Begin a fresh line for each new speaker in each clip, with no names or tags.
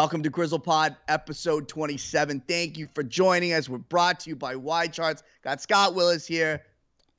Welcome to Grizzle Pod, episode 27. Thank you for joining us. We're brought to you by YCharts. Got Scott Willis here.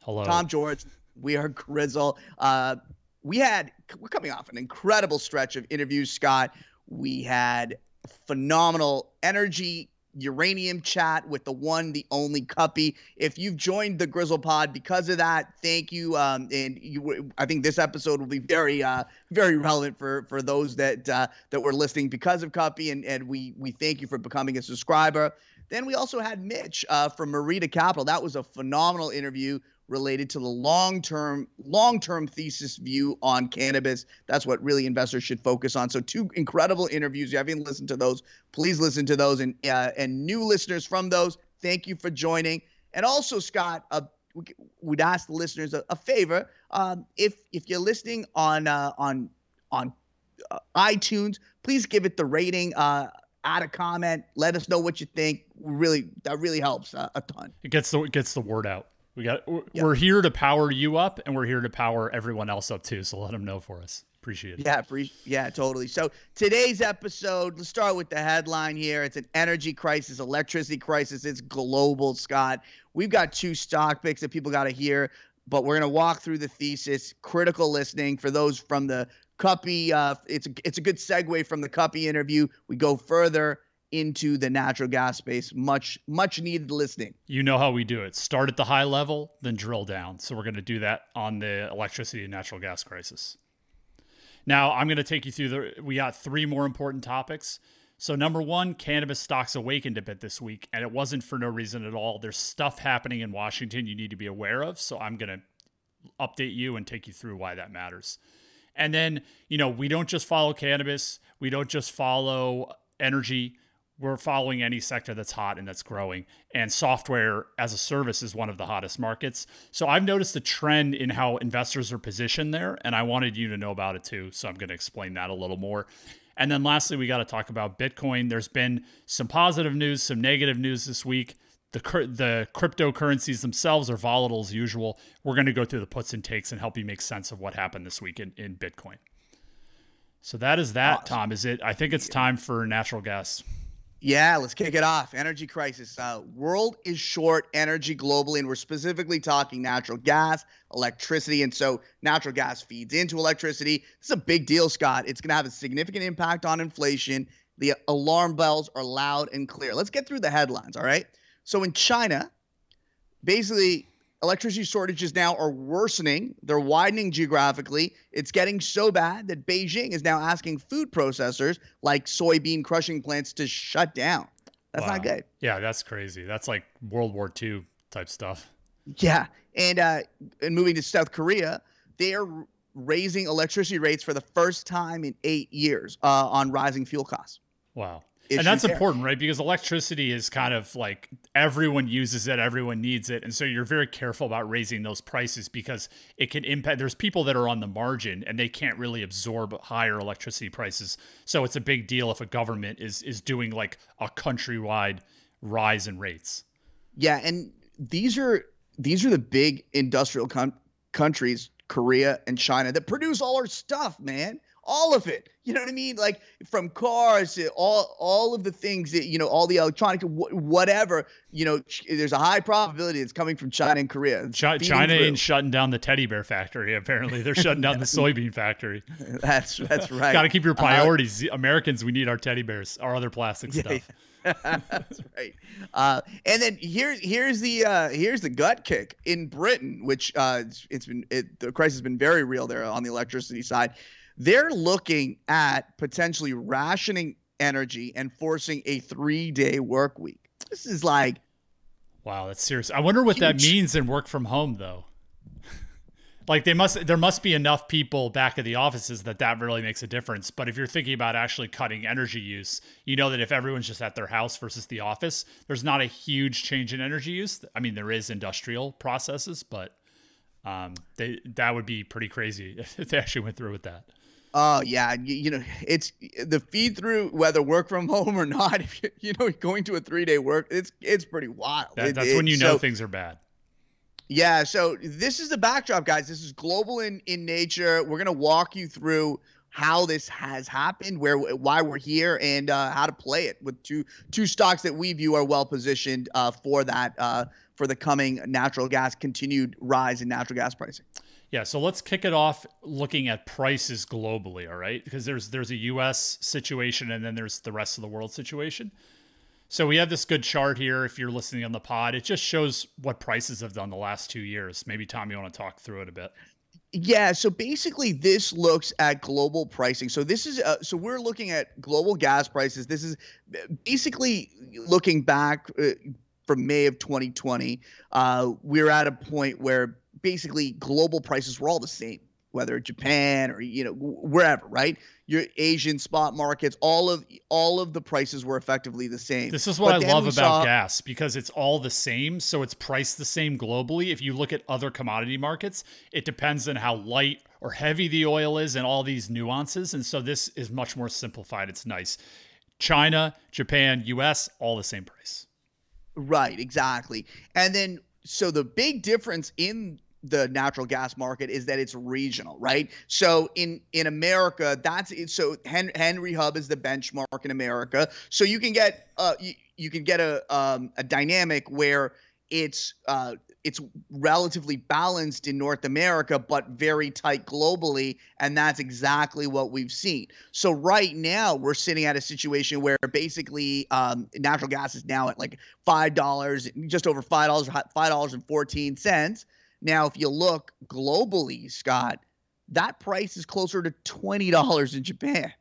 Hello.
Tom George. We are Grizzle. Uh, we had, we're coming off an incredible stretch of interviews, Scott. We had phenomenal energy uranium chat with the one, the only Kuppy. If you've joined the Grizzle Pod because of that, thank you. Um, and you, I think this episode will be very, uh, very relevant for for those that uh, that were listening because of Kuppy, and and we we thank you for becoming a subscriber. Then we also had Mitch uh, from Merida Capital. That was a phenomenal interview related to the long-term long-term thesis view on cannabis. That's what really investors should focus on. So two incredible interviews. If you haven't listened to those, please listen to those. And uh, and new listeners from those, thank you for joining. And also, Scott, uh, we'd ask the listeners a, a favor. Um, if if you're listening on uh, on on uh, iTunes, please give it the rating. Uh, add a comment. Let us know what you think. Really, that really helps uh, a ton.
It gets the it gets the word out. We got we're here to power you up, and we're here to power everyone else up too. So let them know for us. Appreciate it.
Yeah, pre- yeah, totally. So today's episode, let's start with the headline here. It's an energy crisis, electricity crisis. It's global, Scott. We've got two stock picks that people got to hear, but we're gonna walk through the thesis. Critical listening for those from the Kuppy. Uh, it's a, it's a good segue from the Kuppy interview. We go further into the natural gas space. Much, much needed listening.
You know how we do it. Start at the high level, then drill down. So we're going to do that on the electricity and natural gas crisis. Now, I'm going to take you through the. We got three more important topics. So, number one, cannabis stocks awakened a bit this week, and it wasn't for no reason at all. There's stuff happening in Washington you need to be aware of. So, I'm going to update you and take you through why that matters. And then, you know, we don't just follow cannabis, we don't just follow energy we're following any sector that's hot and that's growing. And software as a service is one of the hottest markets. So I've noticed a trend in how investors are positioned there, and I wanted you to know about it too. So I'm going to explain that a little more. And then lastly, we got to talk about Bitcoin. There's been some positive news, some negative news this week. The, the cryptocurrencies themselves are volatile as usual. We're going to go through the puts and takes and help you make sense of what happened this week in, in Bitcoin. So that is that, awesome. Tom. Is it? I think it's time for natural gas.
Yeah, let's kick it off. Energy crisis. Uh, world is short energy globally, and we're specifically talking natural gas, electricity. And so natural gas feeds into electricity. Is a big deal, Scott. It's going to have a significant impact on inflation. The alarm bells are loud and clear. Let's get through the headlines, all right? So in China, basically, electricity shortages now are worsening. They're widening geographically. It's getting so bad that Beijing is now asking food processors like soybean crushing plants to shut down. That's wow. not good.
Yeah, that's crazy. That's like World War II type stuff.
Yeah, and uh, and moving to South Korea, they are raising electricity rates for the first time in eight years uh, on rising fuel costs.
Wow and that's important, right? Because electricity is kind of like everyone uses it, everyone needs it. And so you're very careful about raising those prices because it can impact. There's people that are on the margin and they can't really absorb higher electricity prices. So it's a big deal if a government is is doing like a countrywide rise in rates.
Yeah, and these are these are the big industrial com- countries, Korea and China, that produce all our stuff, man all of it. You know what I mean? Like from cars to all all of the things that you know, all the electronic, whatever. You know, there's a high probability it's coming from China and Korea.
China, China ain't shutting down the teddy bear factory. Apparently, they're shutting down the soybean factory.
That's that's right.
Got to keep your uh, priorities. Uh, Americans, we need our teddy bears, our other plastic yeah, stuff.
That's right. Uh, and then here's here's the uh, here's the gut kick in Britain, which uh, it's, it's been it, the crisis has been very real there on the electricity side. They're looking at potentially rationing energy and forcing a three day work week. This is like,
wow, that's serious. I wonder what huge. that means in work from home, though. like they must, there must be enough people back at the offices that that really makes a difference. But if you're thinking about actually cutting energy use, you know that if everyone's just at their house versus the office, there's not a huge change in energy use. I mean, there is industrial processes, but um, they that would be pretty crazy if they actually went through with that.
Oh yeah, you, you, know it's the feed through whether work from home or not. If you, you know going to a three day work, it's it's pretty wild.
That,
it,
that's
it,
when you know so, things are bad.
Yeah, so this is the backdrop, guys. This is global in in nature. We're gonna walk you through how this has happened, where why we're here, and uh, how to play it with two two stocks that we view are well positioned uh, for that uh, for the coming natural gas continued rise in natural gas pricing.
Yeah, so let's kick it off looking at prices globally, all right? Because there's there's a US situation and then there's the rest of the world situation. So we have this good chart here if you're listening on the pod. It just shows what prices have done the last 2 years. Maybe Tom you want to talk through it a bit.
Yeah, so basically this looks at global pricing. So this is uh, so we're looking at global gas prices. This is basically looking back uh, from May of 2020. Uh, we're at a point where basically global prices were all the same, whether Japan or you know wherever, right? Your Asian spot markets, all of all of the prices were effectively the same.
This is what but I love about saw, gas because it's all the same, so it's priced the same globally. If you look at other commodity markets, it depends on how light or heavy the oil is and all these nuances, and so this is much more simplified. It's nice. China, Japan, US, all the same price.
Right, exactly. And then so the big difference in the natural gas market is that it's regional, right? So in in America, that's it. so Henry Hub is the benchmark in America. So you can get uh you, you can get a um, a dynamic where it's uh it's relatively balanced in North America, but very tight globally. And that's exactly what we've seen. So, right now, we're sitting at a situation where basically um, natural gas is now at like $5, just over $5, $5.14. Now, if you look globally, Scott, that price is closer to $20 in Japan.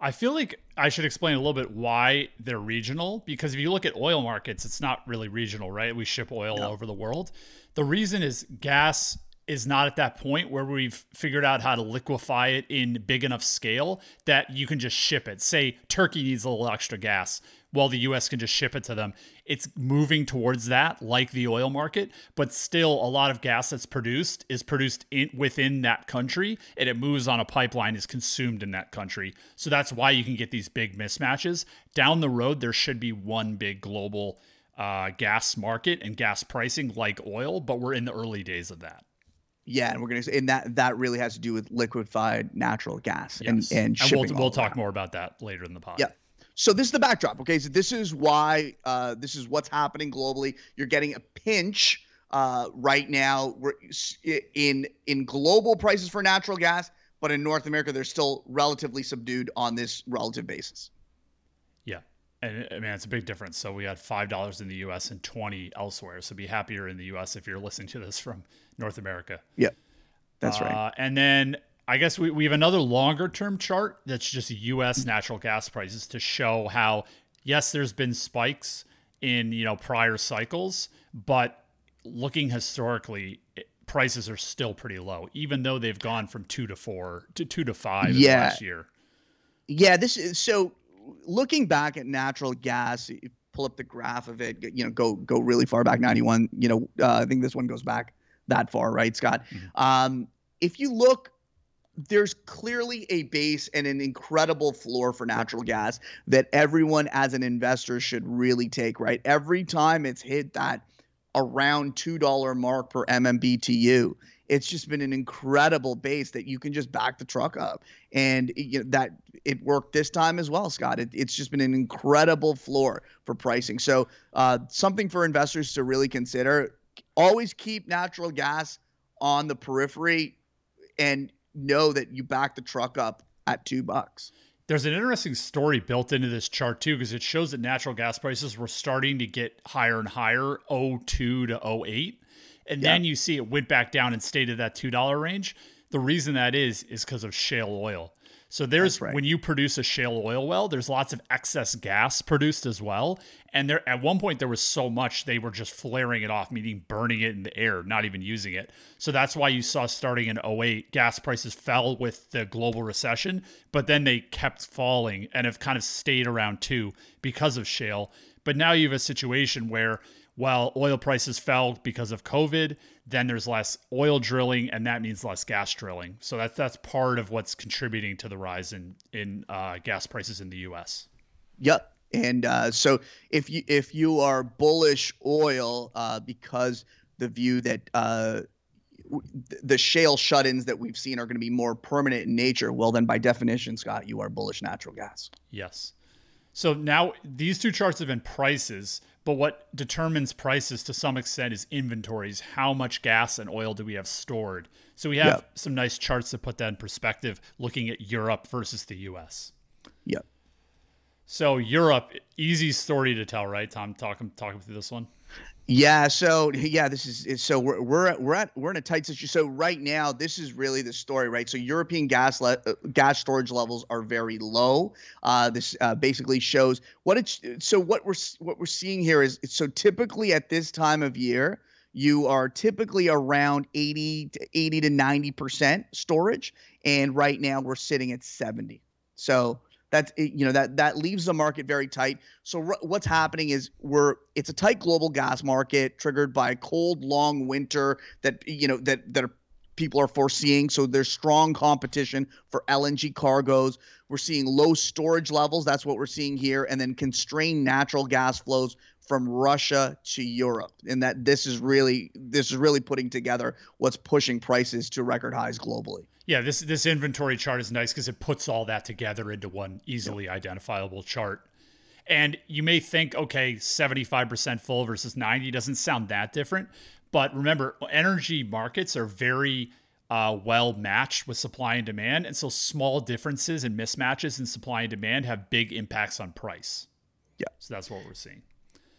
I feel like I should explain a little bit why they're regional because if you look at oil markets, it's not really regional, right? We ship oil no. over the world. The reason is gas is not at that point where we've figured out how to liquefy it in big enough scale that you can just ship it. Say Turkey needs a little extra gas while the US can just ship it to them. It's moving towards that, like the oil market, but still a lot of gas that's produced is produced in, within that country and it moves on a pipeline, is consumed in that country. So that's why you can get these big mismatches. Down the road, there should be one big global uh, gas market and gas pricing like oil, but we're in the early days of that.
Yeah, and we're gonna and that that really has to do with liquefied natural gas yes. and and,
and we'll, we'll talk more about that later in the pod.
Yeah. So this is the backdrop. Okay, so this is why uh, this is what's happening globally. You're getting a pinch uh, right now. We're in in global prices for natural gas, but in North America, they're still relatively subdued on this relative basis.
Yeah, and I mean it's a big difference. So we had five dollars in the U.S. and twenty elsewhere. So be happier in the U.S. if you're listening to this from North America.
Yeah, that's right. Uh,
and then I guess we, we have another longer term chart that's just US natural gas prices to show how yes, there's been spikes in you know prior cycles, but looking historically, prices are still pretty low, even though they've gone from two to four to two to five yeah. last year.
Yeah, this is so looking back at natural gas, pull up the graph of it, you know, go go really far back, 91, you know, uh, I think this one goes back that far, right, Scott? Mm-hmm. Um, if you look there's clearly a base and an incredible floor for natural gas that everyone as an investor should really take, right? Every time it's hit that around $2 mark per MMBTU, it's just been an incredible base that you can just back the truck up. And you know, that it worked this time as well, Scott. It, it's just been an incredible floor for pricing. So, uh, something for investors to really consider. Always keep natural gas on the periphery and know that you back the truck up at two bucks.
There's an interesting story built into this chart too, because it shows that natural gas prices were starting to get higher and higher, 02 to 08. And yeah. then you see it went back down and stayed at that $2 range. The reason that is, is because of shale oil. So there's right. when you produce a shale oil well, there's lots of excess gas produced as well. And there at one point there was so much they were just flaring it off, meaning burning it in the air, not even using it. So that's why you saw starting in 08, gas prices fell with the global recession, but then they kept falling and have kind of stayed around too because of shale. But now you have a situation where while oil prices fell because of COVID, then there's less oil drilling, and that means less gas drilling. So that's that's part of what's contributing to the rise in in uh, gas prices in the U.S.
Yep. And uh, so if you if you are bullish oil uh, because the view that uh, the shale shut-ins that we've seen are going to be more permanent in nature, well, then by definition, Scott, you are bullish natural gas.
Yes. So now these two charts have been prices, but what determines prices to some extent is inventories. How much gas and oil do we have stored? So we have yep. some nice charts to put that in perspective, looking at Europe versus the U.S.
Yep.
So Europe, easy story to tell, right? Tom, talking talking through this one.
Yeah, so yeah, this is so we're we're we're at we're in a tight situation. So right now, this is really the story, right? So European gas le- uh, gas storage levels are very low. Uh, this uh, basically shows what it's. So what we're what we're seeing here is so typically at this time of year, you are typically around 80 to 80 to 90 percent storage, and right now we're sitting at 70. So that you know that that leaves the market very tight. So r- what's happening is we're it's a tight global gas market triggered by a cold long winter that you know that that are, people are foreseeing. So there's strong competition for LNG cargoes. We're seeing low storage levels. That's what we're seeing here, and then constrained natural gas flows from Russia to Europe, and that this is really this is really putting together what's pushing prices to record highs globally.
Yeah, this this inventory chart is nice because it puts all that together into one easily yep. identifiable chart. And you may think, okay, 75% full versus 90 doesn't sound that different. But remember, energy markets are very uh, well matched with supply and demand. And so small differences and mismatches in supply and demand have big impacts on price.
Yeah.
So that's what we're seeing.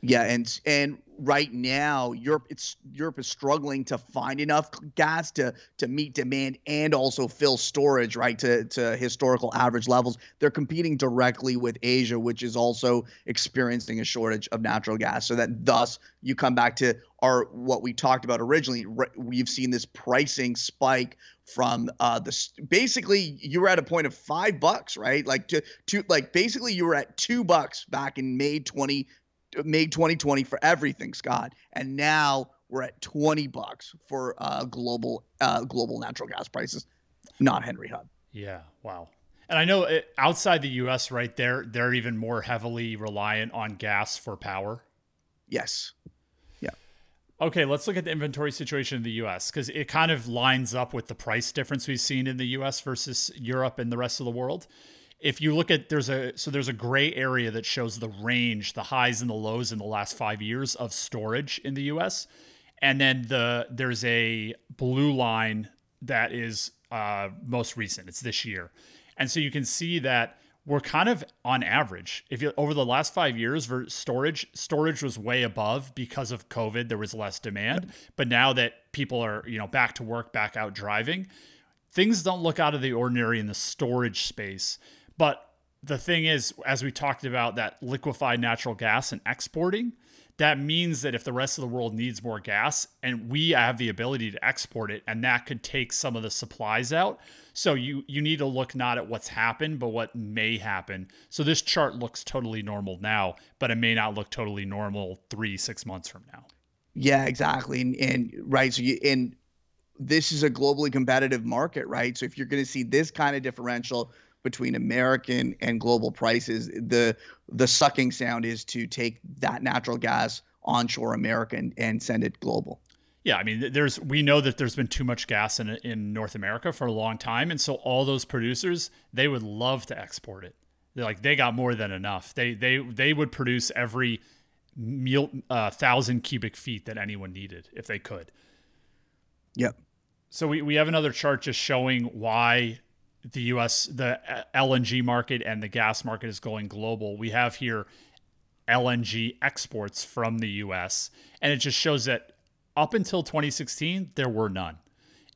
Yeah, and and right now Europe it's Europe is struggling to find enough gas to to meet demand and also fill storage right to to historical average levels. They're competing directly with Asia, which is also experiencing a shortage of natural gas. So that thus you come back to our what we talked about originally. We've seen this pricing spike from uh the basically you were at a point of five bucks, right? Like to to like basically you were at two bucks back in May 20 made 2020 for everything, Scott, and now we're at 20 bucks for uh, global uh, global natural gas prices, not Henry Hub.
Yeah, wow. And I know it, uh, outside the U.S., right there, they're even more heavily reliant on gas for power.
Yes. Yeah.
Okay, let's look at the inventory situation in the U.S. because it kind of lines up with the price difference we've seen in the U.S. versus Europe and the rest of the world if you look at there's a so there's a gray area that shows the range, the highs and the lows in the last five years of storage in the U.S. And then the there's a blue line that is uh, most recent. It's this year, and so you can see that we're kind of on average. If you over the last five years for storage, storage was way above because of COVID. There was less demand, but now that people are you know back to work, back out driving, things don't look out of the ordinary in the storage space. But the thing is, as we talked about that liquefied natural gas and exporting, that means that if the rest of the world needs more gas and we have the ability to export it, and that could take some of the supplies out. So you you need to look not at what's happened, but what may happen. So this chart looks totally normal now, but it may not look totally normal three six months from now.
Yeah, exactly, and, and right. So you and this is a globally competitive market, right? So if you're going to see this kind of differential between American and global prices, the the sucking sound is to take that natural gas onshore American and send it global.
Yeah, I mean, there's we know that there's been too much gas in in North America for a long time, and so all those producers they would love to export it. They're like they got more than enough. They they they would produce every meal uh, thousand cubic feet that anyone needed if they could.
Yep.
So we, we have another chart just showing why the US, the LNG market and the gas market is going global. We have here LNG exports from the US, and it just shows that up until 2016, there were none.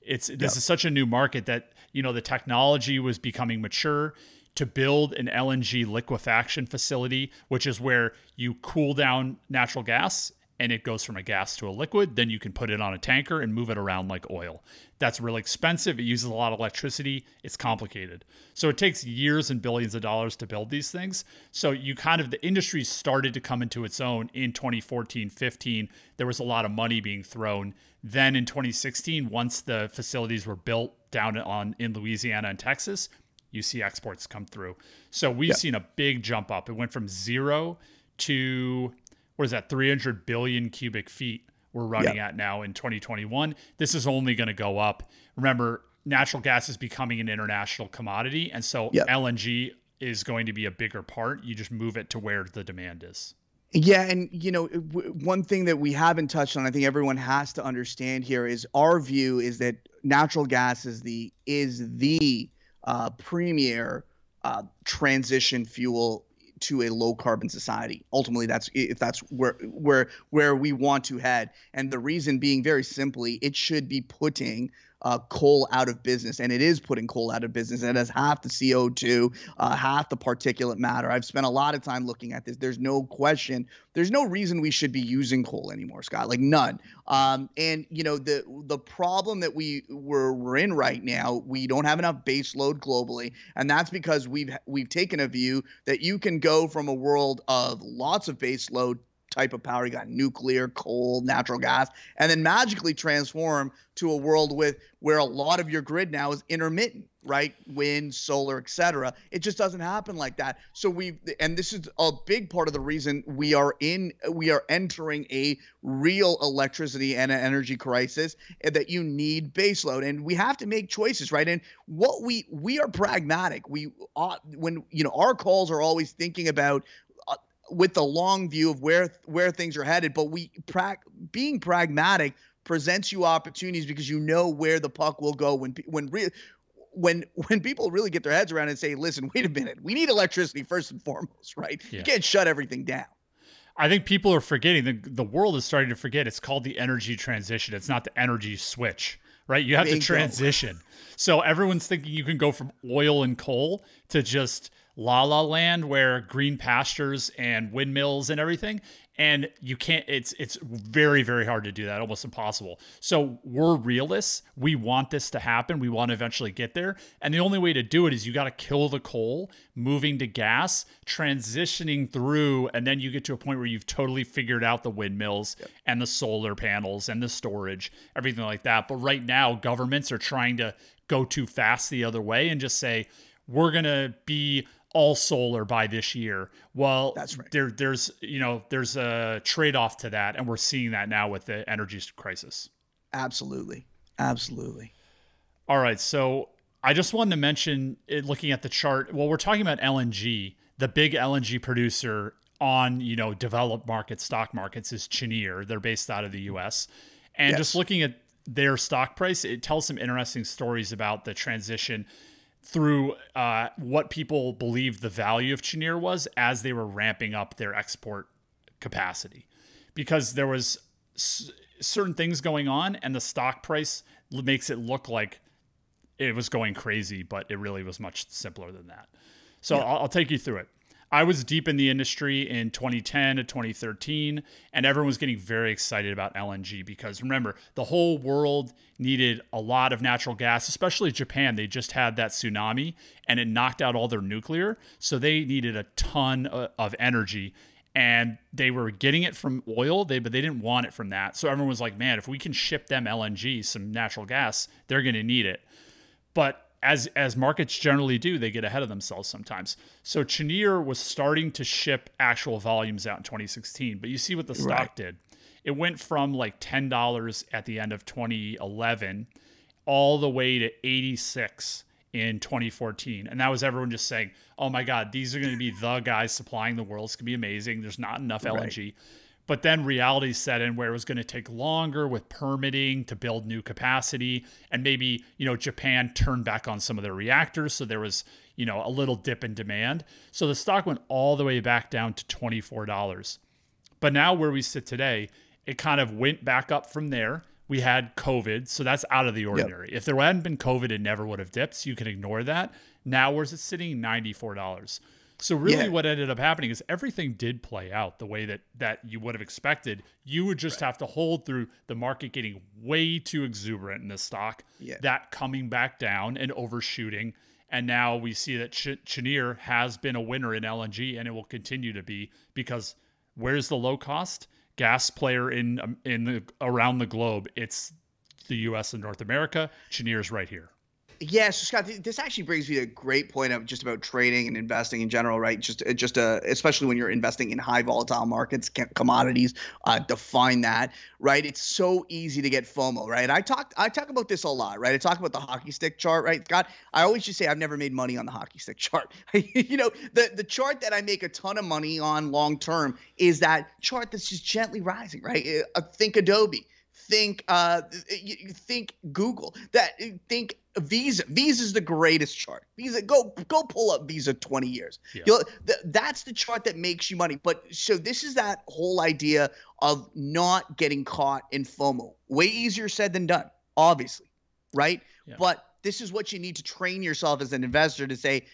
It's this yep. is such a new market that you know the technology was becoming mature to build an LNG liquefaction facility, which is where you cool down natural gas and it goes from a gas to a liquid. Then you can put it on a tanker and move it around like oil. That's really expensive. It uses a lot of electricity. It's complicated. So it takes years and billions of dollars to build these things. So you kind of, the industry started to come into its own in 2014, 15. There was a lot of money being thrown. Then in 2016, once the facilities were built down on in Louisiana and Texas, you see exports come through. So we've yeah. seen a big jump up. It went from zero to what is that 300 billion cubic feet we're running yep. at now in 2021. This is only going to go up. Remember, natural gas is becoming an international commodity. And so yep. LNG is going to be a bigger part. You just move it to where the demand is.
Yeah, and you know, w- one thing that we haven't touched on, I think everyone has to understand here is our view is that natural gas is the is the uh, premier uh, transition fuel to a low carbon society. Ultimately, that's if that's where where where we want to head. And the reason being very simply, it should be putting uh, coal out of business, and it is putting coal out of business. It has half the CO2, uh, half the particulate matter. I've spent a lot of time looking at this. There's no question. There's no reason we should be using coal anymore, Scott. Like none. Um, and you know the the problem that we we're, we're in right now, we don't have enough base load globally, and that's because we've we've taken a view that you can go from a world of lots of base load type of power. You got nuclear, coal, natural gas, and then magically transform to a world with where a lot of your grid now is intermittent, right? Wind, solar, etc. It just doesn't happen like that. So we've and this is a big part of the reason we are in we are entering a real electricity and energy crisis that you need baseload and we have to make choices, right? And what we we are pragmatic. We uh, when you know our calls are always thinking about with the long view of where where things are headed. But we pra- being pragmatic presents you opportunities because you know where the puck will go when when re- when when people really get their heads around and say, "Listen, wait a minute, we need electricity first and foremost, right? Yeah. You can't shut everything down."
I think people are forgetting the the world is starting to forget. It's called the energy transition. It's not the energy switch, right? You have Bingo. to transition. So everyone's thinking you can go from oil and coal to just La La Land where green pastures and windmills and everything and you can't it's it's very very hard to do that almost impossible. So we're realists. We want this to happen. We want to eventually get there. And the only way to do it is you got to kill the coal moving to gas transitioning through and then you get to a point where you've totally figured out the windmills yep. and the solar panels and the storage everything like that. But right now governments are trying to go too fast the other way and just say we're going to be all solar by this year. Well,
that's right.
There, there's you know there's a trade off to that, and we're seeing that now with the energy crisis.
Absolutely, absolutely.
All right, so I just wanted to mention, eh, looking at the chart. Well, we're talking about LNG. The big LNG producer on you know developed market stock markets is Cheniere. They're based out of the U.S. And yes. just looking at their stock price, it tells some interesting stories about the transition through uh, what people believed the value of Cheniere was as they were ramping up their export capacity, because there was s- certain things going on, and the stock price makes it look like it was going crazy, but it really was much simpler than that. So yeah. I'll, I'll take you through it. I was deep in the industry in 2010 to 2013, and everyone was getting very excited about LNG because remember, the whole world needed a lot of natural gas, especially Japan. They just had that tsunami and it knocked out all their nuclear. So they needed a ton of energy and they were getting it from oil they but they didn't want it from that so everyone was like man if we can ship them lng some natural gas they're going to need it but as as markets generally do, they get ahead of themselves sometimes. So Cheniere was starting to ship actual volumes out in 2016, but you see what the stock right. did. It went from like ten dollars at the end of 2011, all the way to 86 in 2014, and that was everyone just saying, "Oh my God, these are going to be the guys supplying the world. It's going to be amazing. There's not enough right. LNG." But then reality set in where it was going to take longer with permitting to build new capacity. And maybe, you know, Japan turned back on some of their reactors. So there was, you know, a little dip in demand. So the stock went all the way back down to $24. But now where we sit today, it kind of went back up from there. We had COVID, so that's out of the ordinary. Yep. If there hadn't been COVID, it never would have dipped. So you can ignore that. Now, where's it sitting? $94. So really, yeah. what ended up happening is everything did play out the way that that you would have expected. You would just right. have to hold through the market getting way too exuberant in the stock, yeah. that coming back down and overshooting, and now we see that Ch- Cheniere has been a winner in LNG, and it will continue to be because where's the low cost gas player in um, in the around the globe? It's the U.S. and North America. Cheniere's right here.
Yeah, so Scott, this actually brings me to a great point of just about trading and investing in general, right? Just, uh, just uh, especially when you're investing in high volatile markets, commodities, uh, define that, right? It's so easy to get FOMO, right? I talk, I talk about this a lot, right? I talk about the hockey stick chart, right? Scott, I always just say I've never made money on the hockey stick chart. you know, the the chart that I make a ton of money on long term is that chart that's just gently rising, right? Uh, think Adobe think uh think google that think visa visa is the greatest chart visa go go pull up visa 20 years yeah. Th- that's the chart that makes you money but so this is that whole idea of not getting caught in fomo way easier said than done obviously right yeah. but this is what you need to train yourself as an investor to say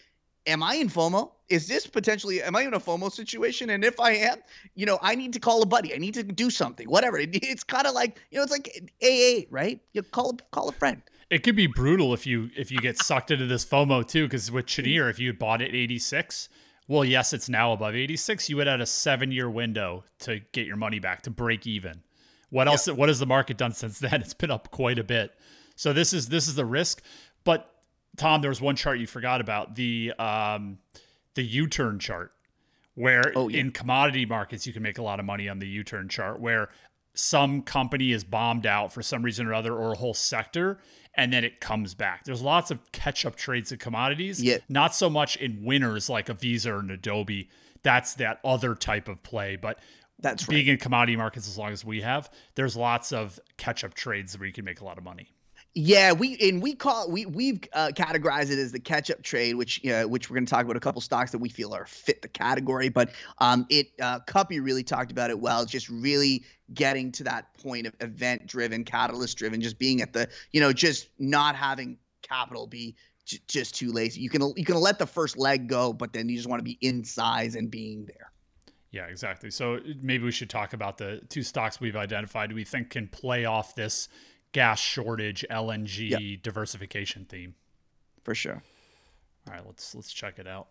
am I in FOMO? Is this potentially am I in a FOMO situation? And if I am, you know, I need to call a buddy. I need to do something. Whatever. It, it's kind of like you know, it's like AA, right? You call call a friend.
It could be brutal if you if you get sucked into this FOMO too, because with Cheniere, if you had bought it 86, well, yes, it's now above 86. You would have a seven year window to get your money back to break even. What else? Yep. What has the market done since then? It's been up quite a bit. So this is this is the risk, but Tom, there was one chart you forgot about the um, the U-turn chart, where oh, yeah. in commodity markets you can make a lot of money on the U-turn chart, where some company is bombed out for some reason or other, or a whole sector, and then it comes back. There's lots of catch-up trades in commodities,
yeah.
not so much in winners like a Visa or an Adobe. That's that other type of play, but
that's
being
right.
in commodity markets as long as we have, there's lots of catch-up trades where you can make a lot of money.
Yeah, we and we call we we've uh, categorized it as the catch-up trade, which uh, which we're going to talk about a couple stocks that we feel are fit the category. But um, it uh, Kuppy really talked about it well, just really getting to that point of event-driven, catalyst-driven, just being at the you know just not having capital be j- just too lazy. You can you can let the first leg go, but then you just want to be in size and being there.
Yeah, exactly. So maybe we should talk about the two stocks we've identified we think can play off this gas shortage, LNG yep. diversification theme.
For sure.
All right, let's let's check it out.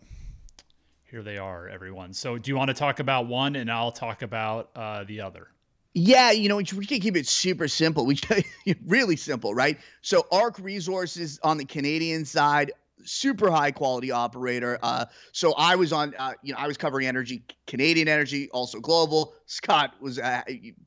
Here they are, everyone. So, do you want to talk about one, and I'll talk about uh, the other?
Yeah, you know, we can keep it super simple. We really simple, right? So, ARC Resources on the Canadian side super high quality operator. Uh, so I was on, uh, you know, I was covering energy, Canadian energy, also global. Scott was uh,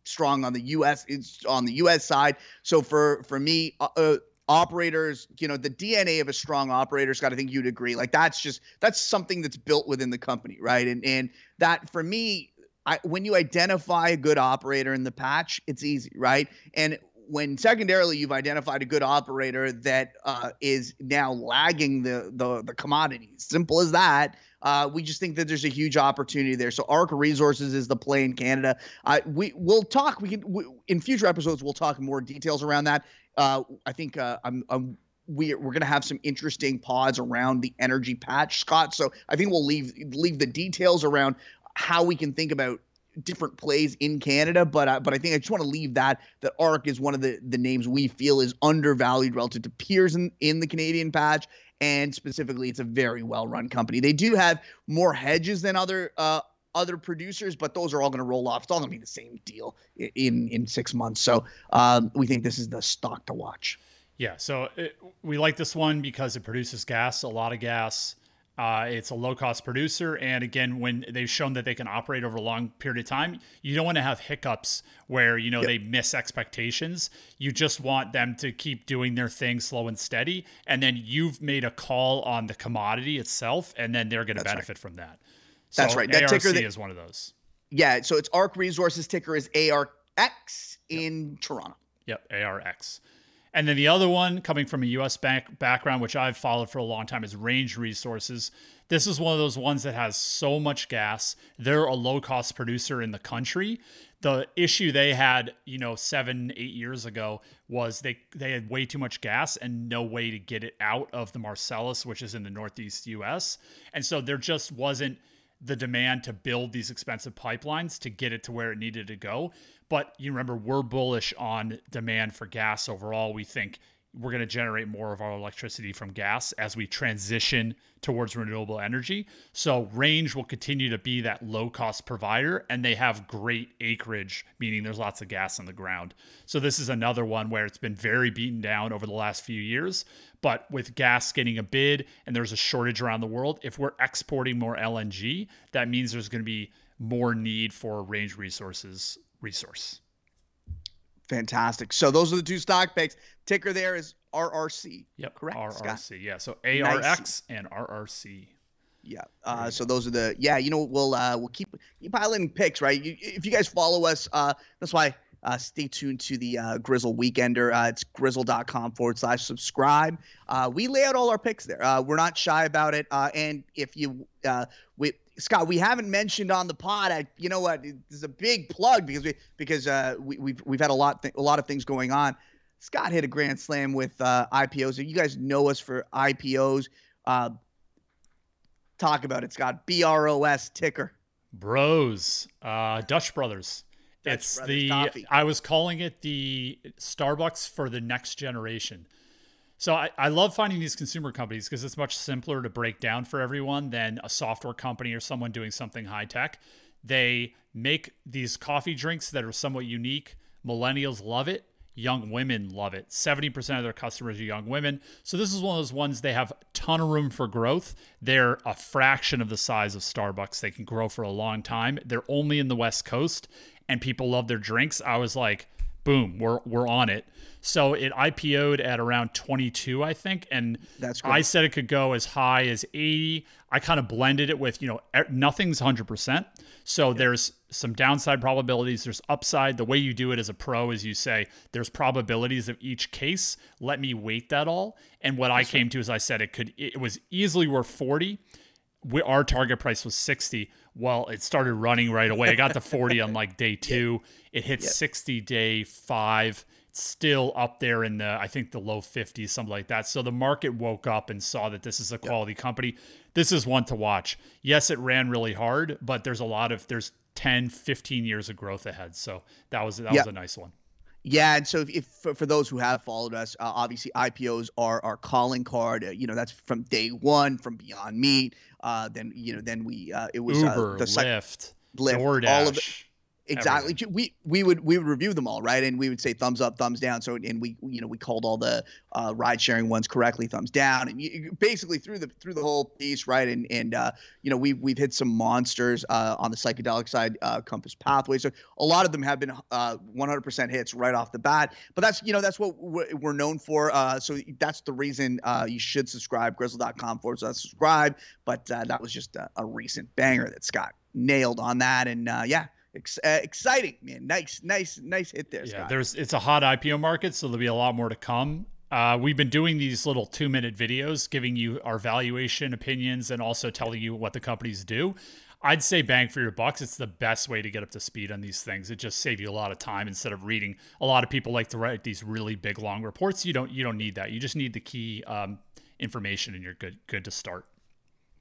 strong on the U.S. On the U.S. side. So for for me, uh, uh, operators, you know, the DNA of a strong operator, Scott, I think you'd agree. Like that's just that's something that's built within the company, right? And and that for me. I, when you identify a good operator in the patch, it's easy, right? And when secondarily you've identified a good operator that uh, is now lagging the, the the commodities. Simple as that. Uh, we just think that there's a huge opportunity there. So ARC Resources is the play in Canada. Uh, we we'll talk. We can we, in future episodes we'll talk more details around that. Uh, I think uh, I'm, I'm we, we're going to have some interesting pods around the energy patch, Scott. So I think we'll leave leave the details around how we can think about different plays in Canada, but uh, but I think I just want to leave that that Arc is one of the the names we feel is undervalued relative to peers in, in the Canadian patch, and specifically, it's a very well run company. They do have more hedges than other uh, other producers, but those are all going to roll off. It's all going to be the same deal in in six months. So um, we think this is the stock to watch.
Yeah, so it, we like this one because it produces gas, a lot of gas. Uh, it's a low cost producer. And again, when they've shown that they can operate over a long period of time, you don't want to have hiccups where, you know, yep. they miss expectations. You just want them to keep doing their thing slow and steady. And then you've made a call on the commodity itself, and then they're going to benefit right. from that. So
That's right. That
ARC
ticker
that, is one of those.
Yeah. So it's ARC Resources ticker is ARX in yep. Toronto.
Yep. ARX. And then the other one coming from a US bank background, which I've followed for a long time, is Range Resources. This is one of those ones that has so much gas. They're a low cost producer in the country. The issue they had, you know, seven, eight years ago was they they had way too much gas and no way to get it out of the Marcellus, which is in the northeast US. And so there just wasn't the demand to build these expensive pipelines to get it to where it needed to go. But you remember, we're bullish on demand for gas overall. We think we're going to generate more of our electricity from gas as we transition towards renewable energy. So, Range will continue to be that low cost provider, and they have great acreage, meaning there's lots of gas on the ground. So, this is another one where it's been very beaten down over the last few years. But with gas getting a bid and there's a shortage around the world, if we're exporting more LNG, that means there's going to be more need for Range Resources resource.
Fantastic. So those are the two stock picks. Ticker there is RRC.
Yep.
Correct.
RRC.
Scott?
Yeah. So ARX nice. and RRC.
Yeah. Uh, so those are the yeah. You know we'll uh, we'll keep keep piling picks right. You, if you guys follow us, uh, that's why. Uh, stay tuned to the uh, Grizzle Weekender. Uh, it's grizzle.com forward slash subscribe. Uh, we lay out all our picks there. Uh, we're not shy about it. Uh, and if you, uh, we, Scott, we haven't mentioned on the pod. I, you know what? This is a big plug because we because uh, we, we've we've had a lot th- a lot of things going on. Scott hit a grand slam with uh, IPOs. You guys know us for IPOs. Uh, talk about it, Scott. B R O S ticker.
Bros, uh, Dutch Brothers. Dutch it's Brothers the coffee. I was calling it the Starbucks for the next generation. So I, I love finding these consumer companies because it's much simpler to break down for everyone than a software company or someone doing something high tech. They make these coffee drinks that are somewhat unique. Millennials love it. Young women love it. 70% of their customers are young women. So this is one of those ones they have a ton of room for growth. They're a fraction of the size of Starbucks. They can grow for a long time. They're only in the West Coast and people love their drinks. I was like, boom, we're we're on it. So it IPO'd at around 22, I think, and
that's
I said it could go as high as 80. I kind of blended it with, you know, nothing's 100%. So yeah. there's some downside probabilities, there's upside. The way you do it as a pro is you say there's probabilities of each case. Let me weight that all. And what that's I came right. to is I said it could it was easily worth 40. We, our target price was 60 well, it started running right away. I got to 40 on like day two. It hit 60 day five. It's still up there in the, I think the low 50s, something like that. So the market woke up and saw that this is a quality company. This is one to watch. Yes, it ran really hard, but there's a lot of, there's 10, 15 years of growth ahead. So that was, that was a nice one.
Yeah, and so if, if for, for, those who have followed us, uh, obviously IPOs are our calling card. Uh, you know, that's from day one, from Beyond Meat. Uh, then you know, then we uh, it was
uh, Uber, the
Lyft,
Lyft, DoorDash. all of it
exactly. Everything. we we would we would review them all right? And we would say thumbs up thumbs down. So and we you know we called all the uh, ride sharing ones correctly thumbs down. And you, basically through the through the whole piece right? And and uh, you know we've we've hit some monsters uh, on the psychedelic side uh, compass pathway. So a lot of them have been 100% uh, hits right off the bat. But that's you know that's what we're known for. Uh, so that's the reason you should subscribe grizzle.com forward slash subscribe. But that was just a, a recent banger that Scott nailed on that. And yeah Ex- uh, exciting, man. Nice, nice, nice hit there.
Yeah,
Scott.
there's it's a hot IPO market, so there'll be a lot more to come. Uh, we've been doing these little two minute videos, giving you our valuation opinions and also telling you what the companies do. I'd say bang for your bucks. It's the best way to get up to speed on these things. It just saves you a lot of time instead of reading. A lot of people like to write these really big long reports. You don't you don't need that. You just need the key um, information, and you're good good to start.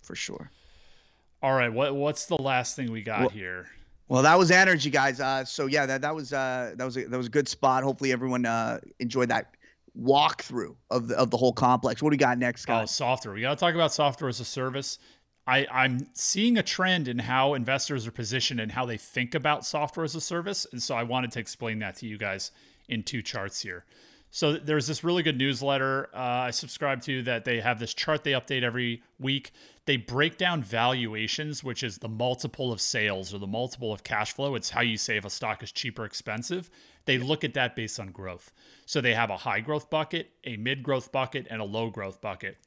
For sure.
All right, what what's the last thing we got well, here?
Well, that was energy, guys. Uh, so yeah, that that was uh, that was a, that was a good spot. Hopefully, everyone uh, enjoyed that walkthrough of the of the whole complex. What do we got next, guys?
Oh, software. We got to talk about software as a service. I, I'm seeing a trend in how investors are positioned and how they think about software as a service, and so I wanted to explain that to you guys in two charts here. So there's this really good newsletter uh, I subscribe to that they have this chart they update every week. They break down valuations, which is the multiple of sales or the multiple of cash flow. It's how you say if a stock is cheap or expensive. They look at that based on growth. So they have a high growth bucket, a mid growth bucket, and a low growth bucket.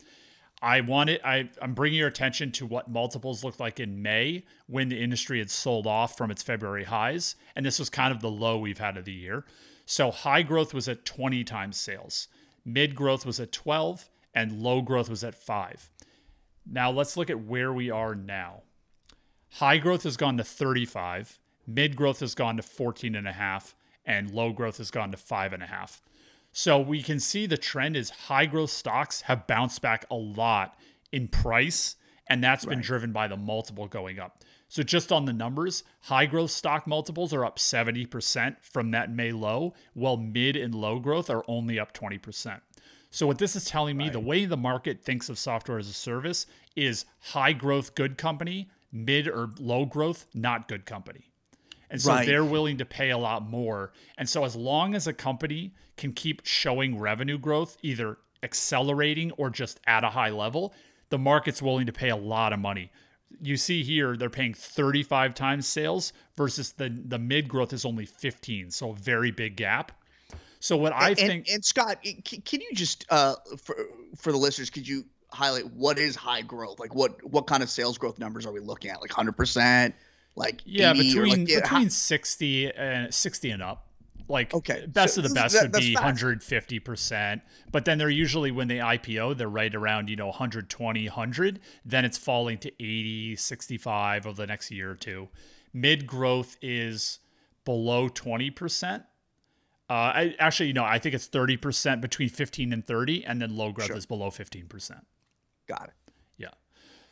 I want it. I, I'm bringing your attention to what multiples looked like in May when the industry had sold off from its February highs. And this was kind of the low we've had of the year. So high growth was at 20 times sales, mid growth was at 12, and low growth was at 5. Now let's look at where we are now. High growth has gone to 35, mid growth has gone to 14 and a half, and low growth has gone to five and a half. So we can see the trend is high growth stocks have bounced back a lot in price, and that's right. been driven by the multiple going up. So just on the numbers, high growth stock multiples are up 70% from that May low, while mid and low growth are only up 20%. So what this is telling me, right. the way the market thinks of software as a service is high growth, good company, mid or low growth, not good company. And so right. they're willing to pay a lot more. And so as long as a company can keep showing revenue growth, either accelerating or just at a high level, the market's willing to pay a lot of money. You see here they're paying 35 times sales versus the the mid growth is only 15, so a very big gap. So what I
and,
think
and, and Scott, can you just uh for for the listeners, could you highlight what is high growth? Like what what kind of sales growth numbers are we looking at? Like 100%, like
yeah, between like, between how, 60 and 60 and up. Like okay, best so of the best that, would be 150 percent, but then they're usually when they IPO they're right around you know 120, 100. Then it's falling to 80, 65 over the next year or two. Mid growth is below 20 percent. Uh, I actually, you know, I think it's 30 percent between 15 and 30, and then low growth sure. is below 15 percent.
Got it.
Yeah.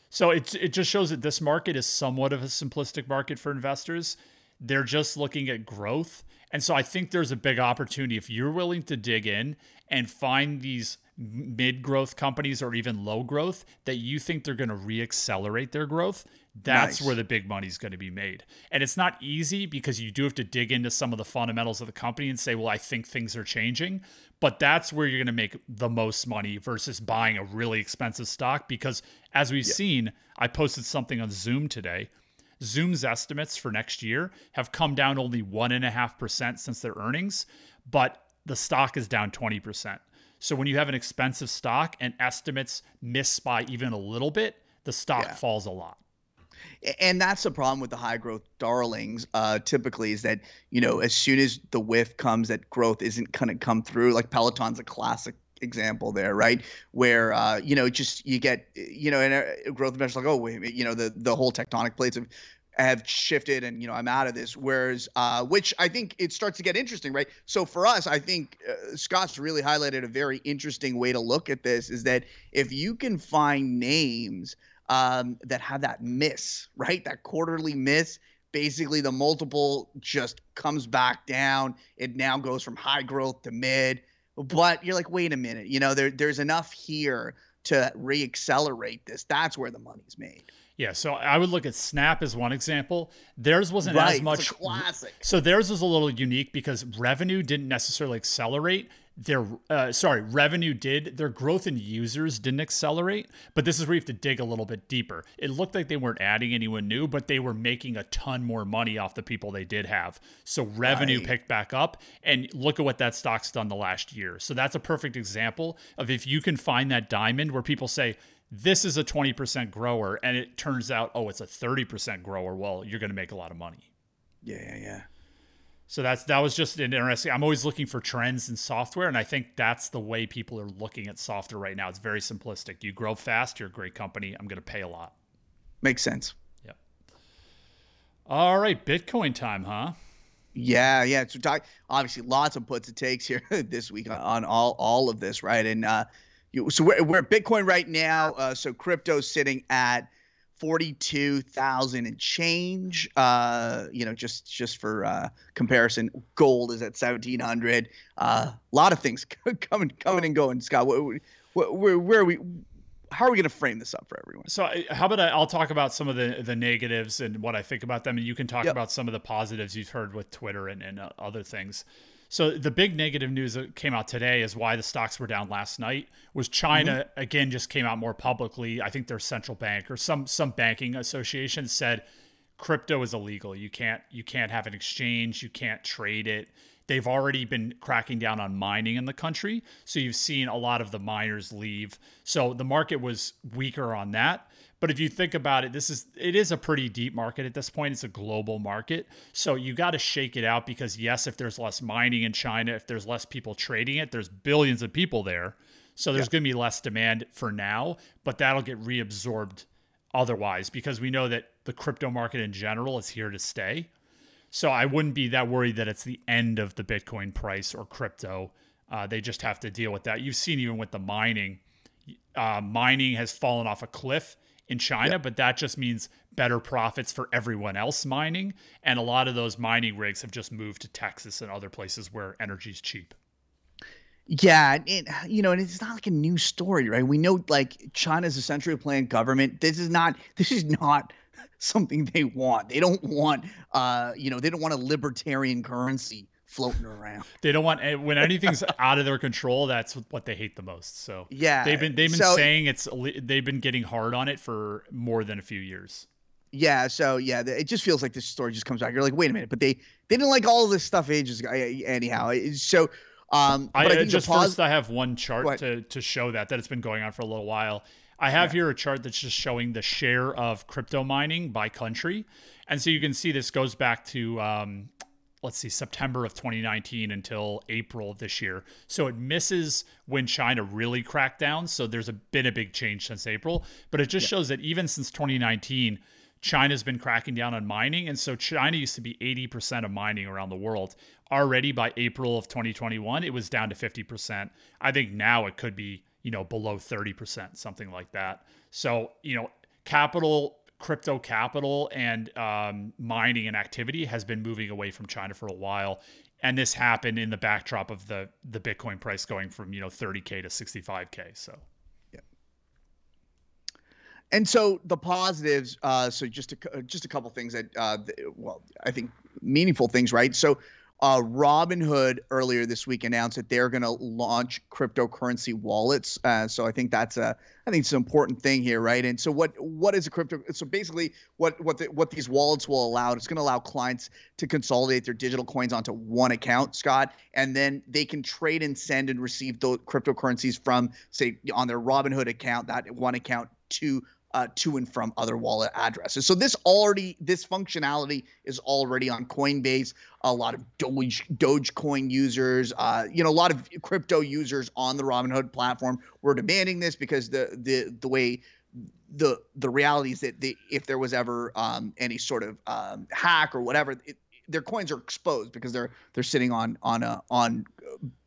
So it it just shows that this market is somewhat of a simplistic market for investors. They're just looking at growth and so I think there's a big opportunity if you're willing to dig in and find these mid growth companies or even low growth that you think they're going to reaccelerate their growth. That's nice. where the big money is going to be made. And it's not easy because you do have to dig into some of the fundamentals of the company and say, well, I think things are changing. But that's where you're going to make the most money versus buying a really expensive stock. Because as we've yeah. seen, I posted something on Zoom today Zoom's estimates for next year have come down only 1.5% since their earnings, but the stock is down 20%. So when you have an expensive stock and estimates miss by even a little bit, the stock yeah. falls a lot.
And that's the problem with the high growth darlings. Uh, typically, is that you know as soon as the whiff comes, that growth isn't going to come through. Like Peloton's a classic example there, right? Where uh, you know, just you get you know, and a growth investors like, oh, wait, you know, the the whole tectonic plates have have shifted and you know i'm out of this whereas uh, which i think it starts to get interesting right so for us i think uh, scott's really highlighted a very interesting way to look at this is that if you can find names um, that have that miss right that quarterly miss basically the multiple just comes back down it now goes from high growth to mid but you're like, wait a minute, you know, there there's enough here to reaccelerate this. That's where the money's made.
Yeah, so I would look at Snap as one example. Theirs wasn't right, as much
classic.
So theirs was a little unique because revenue didn't necessarily accelerate, their uh, sorry revenue did their growth in users didn't accelerate but this is where you have to dig a little bit deeper. It looked like they weren't adding anyone new but they were making a ton more money off the people they did have. So revenue right. picked back up and look at what that stock's done the last year. So that's a perfect example of if you can find that diamond where people say this is a 20% grower and it turns out oh it's a 30% grower. Well you're going to make a lot of money.
Yeah yeah yeah
so that's that was just an interesting. I'm always looking for trends in software, and I think that's the way people are looking at software right now. It's very simplistic. You grow fast, you're a great company. I'm going to pay a lot.
Makes sense.
Yep. All right, Bitcoin time, huh?
Yeah, yeah. So talk, obviously lots of puts and takes here this week on all all of this, right? And uh, you, so we're, we're at Bitcoin right now. Uh, so crypto sitting at 42,000 and change. Uh, you know, just just for uh, comparison, gold is at 1700. A uh, lot of things coming coming and going. Scott, where, where, where are we? How are we going to frame this up for everyone?
So, how about I, will talk about some of the the negatives and what I think about them, and you can talk yep. about some of the positives you've heard with Twitter and, and uh, other things. So the big negative news that came out today is why the stocks were down last night was China mm-hmm. again just came out more publicly. I think their central bank or some some banking association said crypto is illegal. You can't you can't have an exchange, you can't trade it. They've already been cracking down on mining in the country. So you've seen a lot of the miners leave. So the market was weaker on that. But if you think about it, this is it is a pretty deep market at this point. It's a global market. So you got to shake it out because yes, if there's less mining in China, if there's less people trading it, there's billions of people there. So there's yeah. going to be less demand for now, but that'll get reabsorbed otherwise because we know that the crypto market in general is here to stay. So I wouldn't be that worried that it's the end of the Bitcoin price or crypto. Uh, they just have to deal with that. You've seen even with the mining, uh, mining has fallen off a cliff in China, yep. but that just means better profits for everyone else mining. And a lot of those mining rigs have just moved to Texas and other places where energy is cheap.
Yeah, and you know, and it's not like a new story, right? We know like China's a centrally planned government. This is not this is not something they want. They don't want uh, you know, they don't want a libertarian currency floating around.
They don't want eh, when anything's out of their control. That's what they hate the most. So
yeah,
they've been they've been so, saying it's they've been getting hard on it for more than a few years.
Yeah, so yeah, it just feels like this story just comes back. You're like, wait a minute, but they they didn't like all of this stuff ages ago. Anyhow, so um,
I, I just pos- first I have one chart to to show that that it's been going on for a little while. I have yeah. here a chart that's just showing the share of crypto mining by country, and so you can see this goes back to um, let's see September of 2019 until April of this year. So it misses when China really cracked down. So there's a been a big change since April, but it just yeah. shows that even since 2019 China's been cracking down on mining. And so China used to be 80% of mining around the world. Already by April of 2021, it was down to 50%. I think now it could be, you know, below 30%, something like that. So, you know, capital, crypto capital, and um, mining and activity has been moving away from China for a while. And this happened in the backdrop of the the Bitcoin price going from, you know, 30K to 65K. So yeah.
and so the positives uh, so just a, just a couple things that uh, well i think meaningful things right so uh, Robinhood earlier this week announced that they're going to launch cryptocurrency wallets. Uh, so I think that's a I think it's an important thing here, right? And so what what is a crypto? So basically, what what the, what these wallets will allow it's going to allow clients to consolidate their digital coins onto one account, Scott, and then they can trade and send and receive those cryptocurrencies from say on their Robinhood account, that one account to uh, to and from other wallet addresses. So this already this functionality is already on Coinbase. A lot of Doge Dogecoin users, uh, you know, a lot of crypto users on the Robinhood platform were demanding this because the the the way the the reality is that the, if there was ever um, any sort of um, hack or whatever, it, their coins are exposed because they're they're sitting on on a on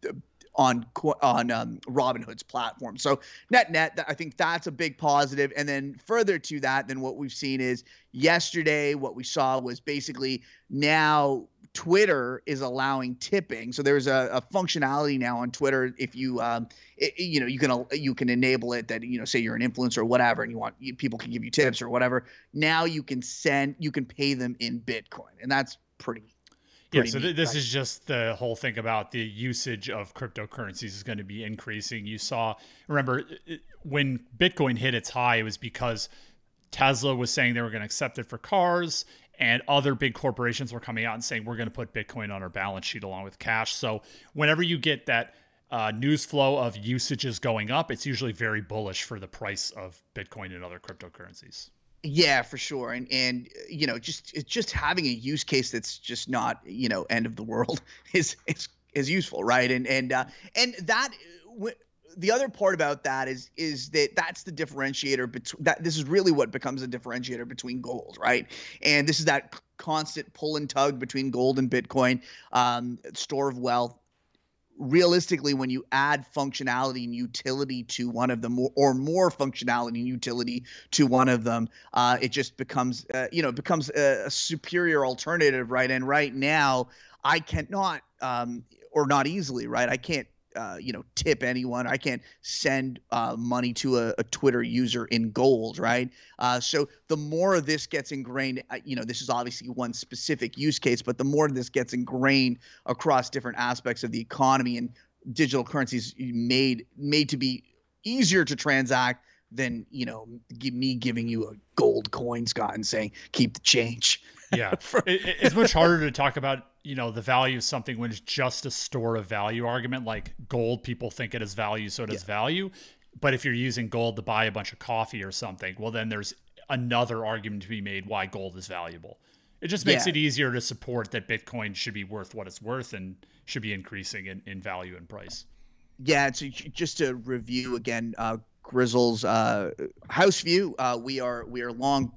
uh, on on um, Robinhood's platform. So net net, I think that's a big positive. And then further to that, then what we've seen is yesterday what we saw was basically now Twitter is allowing tipping. So there's a, a functionality now on Twitter if you um, it, you know you can you can enable it that you know say you're an influencer or whatever and you want people can give you tips or whatever. Now you can send you can pay them in Bitcoin and that's pretty
yeah, so th- this right? is just the whole thing about the usage of cryptocurrencies is going to be increasing. You saw, remember, when Bitcoin hit its high, it was because Tesla was saying they were going to accept it for cars, and other big corporations were coming out and saying we're going to put Bitcoin on our balance sheet along with cash. So whenever you get that uh, news flow of usages going up, it's usually very bullish for the price of Bitcoin and other cryptocurrencies.
Yeah, for sure. And and you know, just just having a use case that's just not, you know, end of the world is is is useful, right? And and uh, and that the other part about that is is that that's the differentiator between that this is really what becomes a differentiator between gold, right? And this is that constant pull and tug between gold and Bitcoin, um, store of wealth realistically when you add functionality and utility to one of them or, more functionality and utility to one of them uh, it just becomes uh, you know it becomes a, a, superior alternative right? And right now i cannot um, or not easily right? I can't uh, you know tip anyone. I can't send uh, money to a, a, twitter user in gold right? Uh, so the more this gets ingrained uh, you know this is obviously one specific use case but the more this gets ingrained across different aspects of the economy and digital currencies made made to be easier to transact than you know give me giving you a gold coin scott and saying keep the change.
Yeah. It, it's much harder to talk about you know the value of something when it's just a store of value argument. Like gold people think it has value so it has yeah. value. But if you're using gold to buy a bunch of coffee or something well then there's another argument to be made why gold is valuable. It just makes yeah. it easier to support that bitcoin should be worth what it's worth and should be increasing in, in value and price.
Yeah so just to review again uh, grizzle's uh, house view uh, we are we are long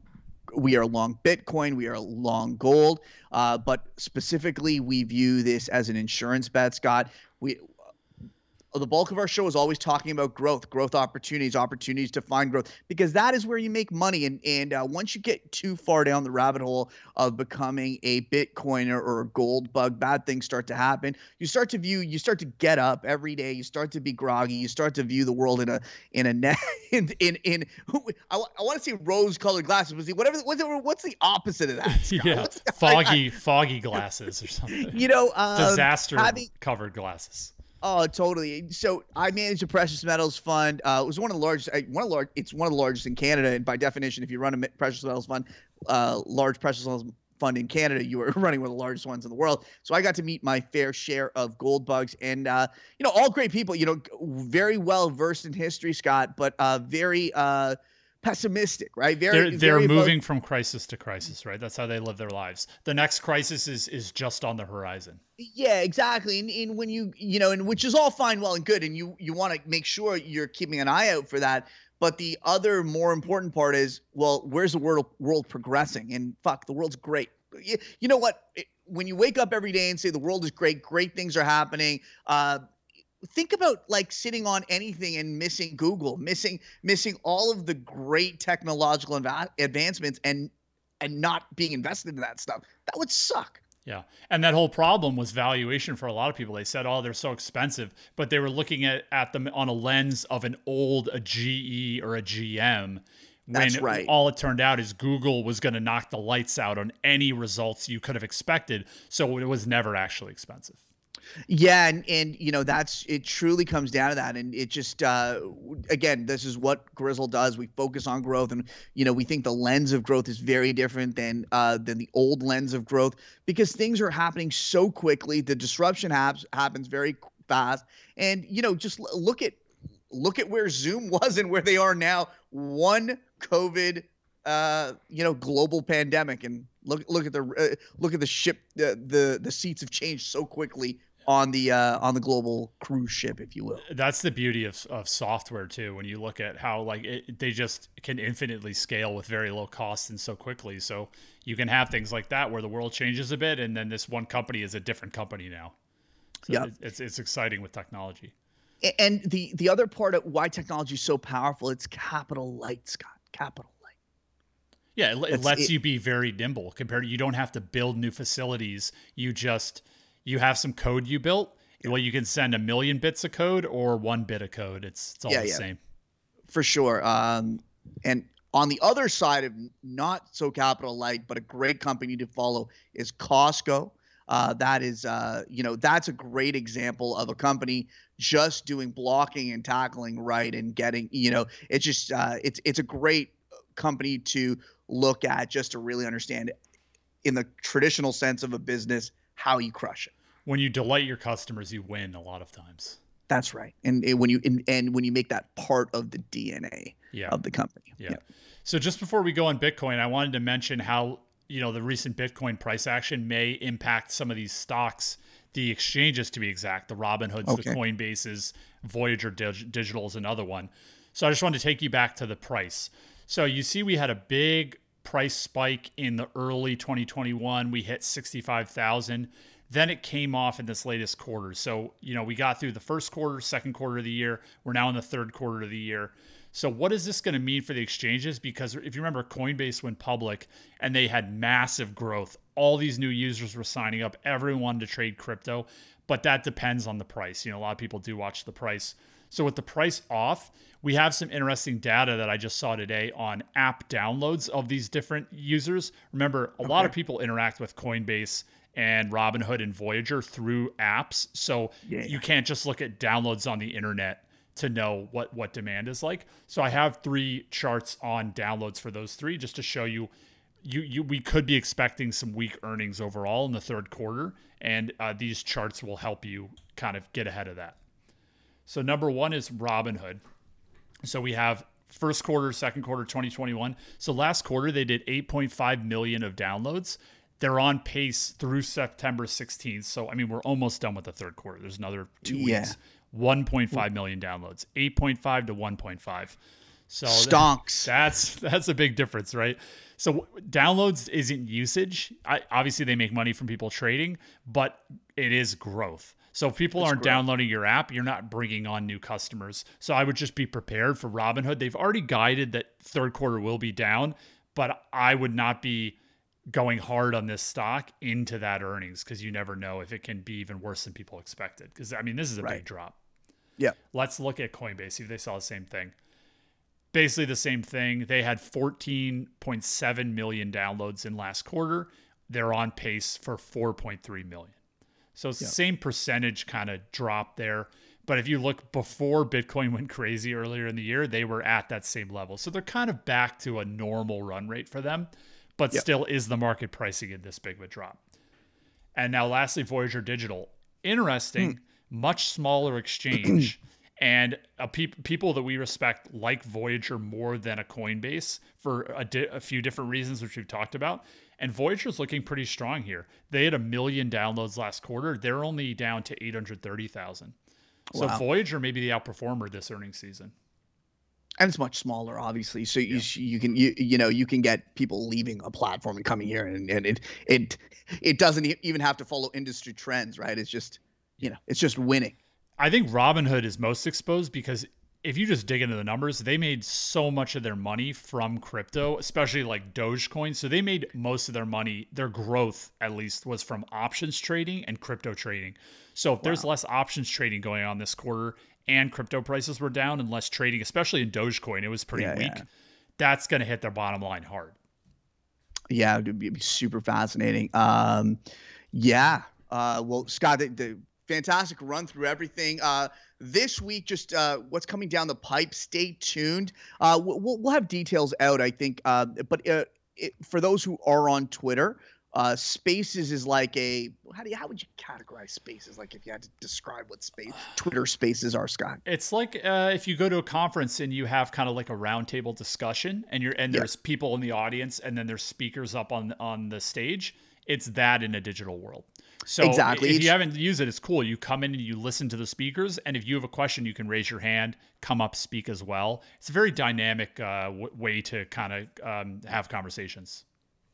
we are long Bitcoin, we are long gold, uh, but specifically we view this as an insurance bet, Scott. We the bulk of our show is always talking about growth, growth opportunities, opportunities to find growth, because that is where you make money. And and uh, once you get too far down the rabbit hole of becoming a Bitcoiner or a gold bug, bad things start to happen. You start to view, you start to get up every day. You start to be groggy. You start to view the world in a in a net in in in. I, I want to say rose-colored glasses. Was he whatever? What's, it, what's the opposite of that? Scott?
yeah,
What's the-
foggy, foggy glasses or something.
You know, um,
Disaster
having-
covered glasses.
Oh, totally. So I manage a precious metals fund. Uh, it was one of the largest. uh, One of large. It's one of the largest in Canada, and by definition, if you run a precious metals fund, uh, large precious metals fund in Canada, you are running one of the largest ones in the world. So I got to meet my fair share of gold bugs, and uh, you know, all great people. You know, very well versed in history, Scott, but uh, very uh, pessimistic, right? Very.
They're they're
very
moving from crisis to crisis, right? That's how they live their lives. The next crisis is is just on the horizon.
Yeah, exactly. And, and when you you know, and which is all fine, well and good, and you you want to make sure you're keeping an eye out for that. But the other more important part is, well, where's the world world progressing? And fuck, the world's great. You, you know what? It- when you wake up every day and say the world is great, great things are happening. Uh, think about like sitting on anything and missing Google, missing missing all of the great technological adva- advancements, and and not being invested in that stuff. That would suck.
Yeah. And that whole problem was valuation for a lot of people. They said, oh, they're so expensive, but they were looking at, at them on a lens of an old a GE or a GM. When
That's right.
all it turned out is Google was going to knock the lights out on any results you could have expected. So it was never actually expensive.
Yeah, and and you know that's it. Truly comes down to that, and it just uh, again, this is what Grizzle does. We focus on growth, and you know we think the lens of growth is very different than uh, than the old lens of growth because things are happening so quickly. The disruption happens happens very fast, and you know just look at look at where Zoom was and where they are now. One COVID, uh, you know, global pandemic, and look look at the uh, look at the ship. The, the the seats have changed so quickly on the uh, on the global cruise ship, if you will.
That's the beauty of, of software too. When you look at how like it, they just can infinitely scale with very low cost and so quickly. So you can have things like that where the world changes a bit, and then this one company is a different company now. So
Yeah.
it- it's it's exciting with technology.
And the the other part of why technology is so powerful, it's capital light, Scott. Capital.
Yeah, it, it lets
it.
you be very nimble compared to you don't have to build new facilities. You just you have some code you built. Well, you can send a million bits of code or one bit of code. It's it's all
Yeah,
the
yeah.
same.
for sure. Um, and on the other side of not so capital light, but a great company to follow is Costco. Uh, that is, uh, you know, that's a great example of a company just doing blocking and tackling right and getting, you know, it's just, uh, it's it's a great company to look at just to really understand, in the traditional sense of a business, how you crush it.
When you delight your customers, you win a lot of times.
That's right. And, and when you and, and when you make that part of the DNA
Yeah.
of the company.
Yeah. So just before we go on Bitcoin, I wanted to mention how you know the recent Bitcoin price action may impact some of these stocks, the exchanges to be exact, the Robinhoods,
Okay.
the Coinbases, Voyager Dig- Digital is another one. So I just wanted to take you back to the price. So you see, we had a big price spike in the early 2021. We hit 65,000. Then it came off in this latest quarter. So, you know, we got through the first quarter, second quarter of the year. We're now in the third quarter of the year. So, what is this going to mean for the exchanges? Because if you remember, Coinbase went public and they had massive growth. All these new users were signing up, everyone to trade crypto, but that depends on the price. You know, a lot of people do watch the price. So, with the price off, we have some interesting data that I just saw today on app downloads of these different users. Remember, a lot of people interact with Coinbase and Robinhood and Voyager through apps. So,
Yeah.
you can't just look at downloads on the internet to know what what demand is like. So I have three charts on downloads for those three just to show you you you we could be expecting some weak earnings overall in the third quarter and uh, these charts will help you kind of get ahead of that. So number 1 is Robinhood. So we have first quarter, second quarter 2021. So last quarter they did 8.5 million of downloads. They're on pace through September 16th. So I mean we're almost done with the third quarter. There's another 2
Yeah.
weeks. 1.5 million downloads. 8.5 to 1.5. So
Stonks.
that's that's a big difference, right? So downloads isn't usage. I, obviously, they make money from people trading, but it is growth. So if people aren't downloading your app, you're not bringing on new customers. So I would just be prepared for Robinhood. They've already guided that third quarter will be down, but I would not be going hard on this stock into that earnings because you never know if it can be even worse than people expected. Because I mean, this is a right. big drop.
Yeah.
Let's look at Coinbase, see if they saw the same thing. Basically, the same thing. They had 14.7 million downloads in last quarter. They're on pace for 4.3 million. So it's the same percentage kind of drop there. But if you look before Bitcoin went crazy earlier in the year, they were at that same level. So they're kind of back to a normal run rate for them, but yep. still is the market pricing in this big of a drop. And now, lastly, Voyager Digital. Interesting, hmm. much smaller exchange. and a pe- people that we respect like Voyager more than a Coinbase for a, di- a few different reasons, which we've talked about. And Voyager's looking pretty strong here. They had a million downloads last quarter. They're only down to 830,000. So wow. Voyager may be the outperformer this earnings season.
And it's much smaller, obviously. So yeah. you, you can you you know you can get people leaving a platform and coming here, and, and it it it doesn't even have to follow industry trends, right? It's just you know it's just winning.
I think Robinhood is most exposed because if you just dig into the numbers, they made so much of their money from crypto, especially like Dogecoin. So they made most of their money, their growth at least, was from options trading and crypto trading. So if wow. there's less options trading going on this quarter and crypto prices were down and less trading, especially in Dogecoin, it was pretty yeah, weak. Yeah. That's going to hit their bottom line hard.
Yeah, it'd be, it'd be super fascinating. Um, yeah. Uh, well, Scott, the, the fantastic run through everything. Uh, this week, just uh, what's coming down the pipe. Stay tuned. Uh, we'll, we'll have details out, I think. Uh, but uh, it, for those who are on Twitter, uh, Spaces is like a how do you how would you categorize Spaces? Like if you had to describe what space Twitter Spaces are, Scott.
It's like uh, if you go to a conference and you have kind of like a roundtable discussion, and you're and there's people in the audience, and then there's speakers up on on the stage. It's that in a digital world. So exactly. if you haven't used it, it's cool. You come in and you listen to the speakers, and if you have a question, you can raise your hand, come up, speak as well. It's a very dynamic uh, w- way to kind of um, have conversations.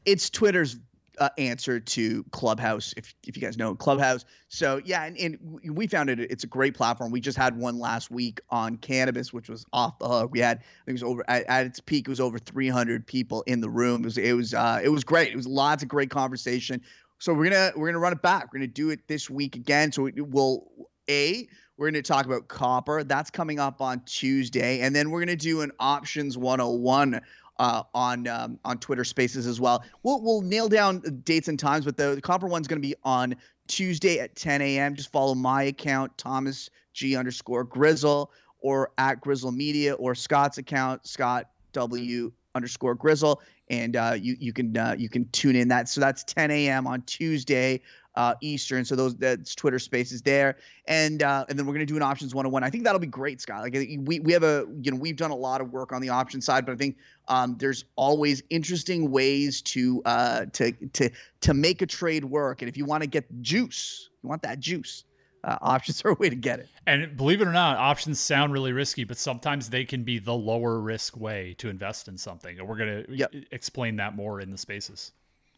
It's Twitter's uh, answer to Clubhouse, if if you guys know Clubhouse. So yeah, and, and we found it. It's a great platform. We just had one last week on cannabis, which was off the hook. We had I think it was over at, at its peak. It was over 300 people in the room. It was it was uh, it was great. It was lots of great conversation. So we're gonna we're gonna run it back. We're gonna do it this week again. So we'll a we're going to talk about copper. That's coming up on Tuesday, and then we're going to do an options 101 uh, on um, on Twitter Spaces as well. We'll we'll nail down dates and times, but the, the copper one's going to be on Tuesday at 10 a.m. Just follow my account, Thomas G underscore Grizzle, or at Grizzle Media, or Scott's account, Scott W underscore Grizzle, and uh, you you can uh, you can tune in that. So that's 10 a.m. on Tuesday uh, Eastern. So those that's Twitter Spaces there, and uh, and then we're gonna do an options one on one. I think that'll be great, Scott. Like we we have a you know we've done a lot of work on the option side, but I think um, there's always interesting ways to uh, to to to make a trade work. And if you want to get juice, you want that juice uh, options are a way to get it.
And believe it or not, options sound really risky, but sometimes they can be the lower risk way to invest in something. And we're going to yep. explain that more in the spaces.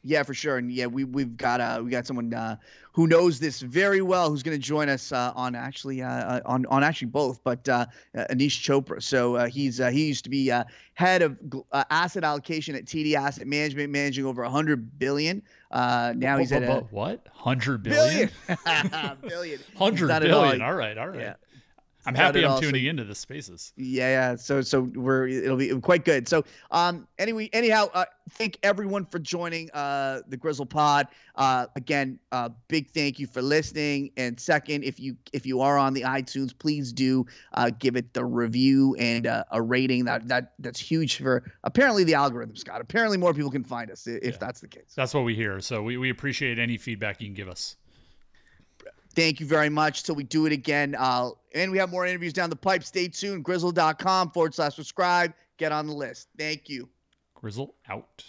Yeah, for sure. And yeah, we we've got uh we got someone uh, who knows this very well who's going to join us uh, on actually uh, uh, on on actually both, but uh, uh Anish Chopra. So uh, he's uh, he used to be uh, head of uh, asset allocation at TD Asset Management, managing over 100 billion. Uh, now he's at a
what? 100 billion?
Billion. billion.
100 billion. All right, all right. Yeah. I'm happy I'm tuning into the spaces.
Yeah, yeah. So so we're it'll be quite good. So um anyway, anyhow, uh, thank everyone for joining uh the Grizzle Pod. Uh again, uh big thank you for listening. And second, if you if you are on the iTunes, please do uh give it the review and uh, a rating. That that that's huge for apparently the algorithm, Scott. Apparently more people can find us if yeah. that's the case.
That's what we hear. So we, we appreciate any feedback you can give us.
Thank you very much. Till we do it again. Uh, and we have more interviews down the pipe. Stay tuned. Grizzle.com forward slash subscribe. Get on the list. Thank you.
Grizzle out.